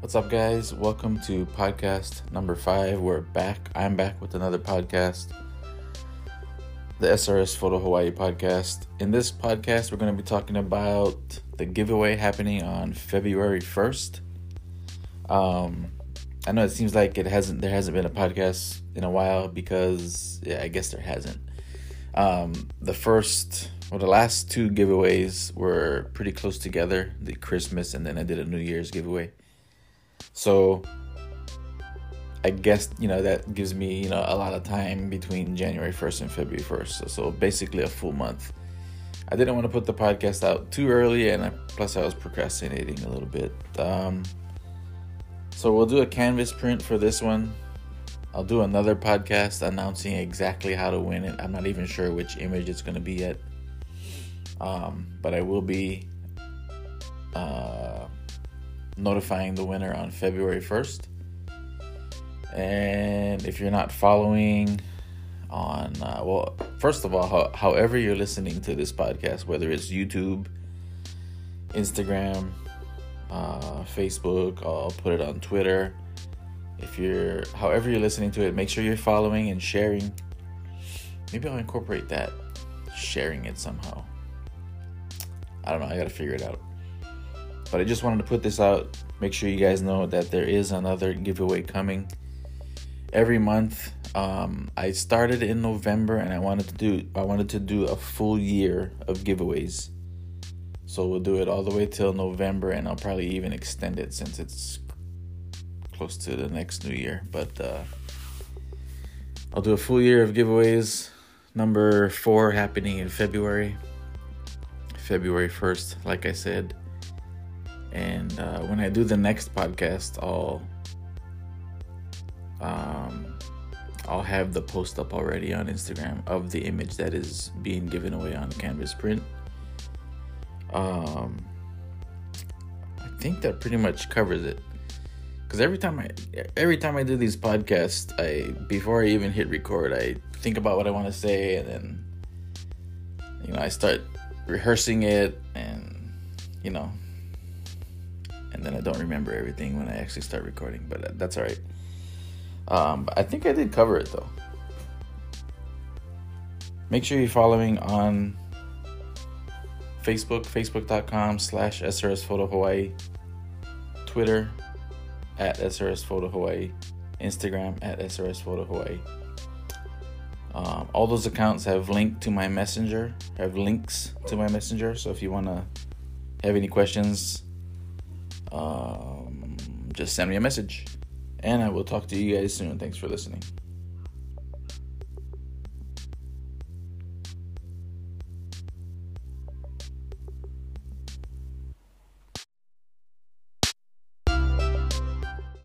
What's up, guys? Welcome to podcast number five. We're back. I'm back with another podcast, the SRS Photo Hawaii podcast. In this podcast, we're going to be talking about the giveaway happening on February 1st. Um, I know it seems like it hasn't there hasn't been a podcast in a while because yeah, I guess there hasn't. Um, the first well, the last two giveaways were pretty close together, the Christmas and then I did a New Year's giveaway. So I guess, you know, that gives me, you know, a lot of time between January 1st and February 1st. So, so basically a full month. I didn't want to put the podcast out too early and I, plus I was procrastinating a little bit. Um, so we'll do a canvas print for this one. I'll do another podcast announcing exactly how to win it. I'm not even sure which image it's going to be yet. Um, but I will be uh, notifying the winner on February 1st. And if you're not following on, uh, well, first of all, ho- however you're listening to this podcast, whether it's YouTube, Instagram, uh, Facebook. I'll put it on Twitter. If you're, however you're listening to it, make sure you're following and sharing. Maybe I'll incorporate that, sharing it somehow. I don't know. I gotta figure it out. But I just wanted to put this out. Make sure you guys know that there is another giveaway coming every month. Um, I started in November, and I wanted to do I wanted to do a full year of giveaways. So we'll do it all the way till November, and I'll probably even extend it since it's close to the next new year. But uh, I'll do a full year of giveaways. Number four happening in February, February 1st, like I said. And uh, when I do the next podcast, I'll um, I'll have the post up already on Instagram of the image that is being given away on Canvas Print. Um, I think that pretty much covers it. Because every time I every time I do these podcasts, I before I even hit record, I think about what I want to say, and then you know I start rehearsing it, and you know, and then I don't remember everything when I actually start recording. But that's all right. Um, I think I did cover it though. Make sure you're following on Facebook, facebook.com slash SRS Photo Hawaii, Twitter at SRS Photo Hawaii, Instagram at SRS Photo Hawaii. Um, all those accounts have linked to my messenger, have links to my messenger. So if you want to have any questions, um, just send me a message. And I will talk to you guys soon. Thanks for listening.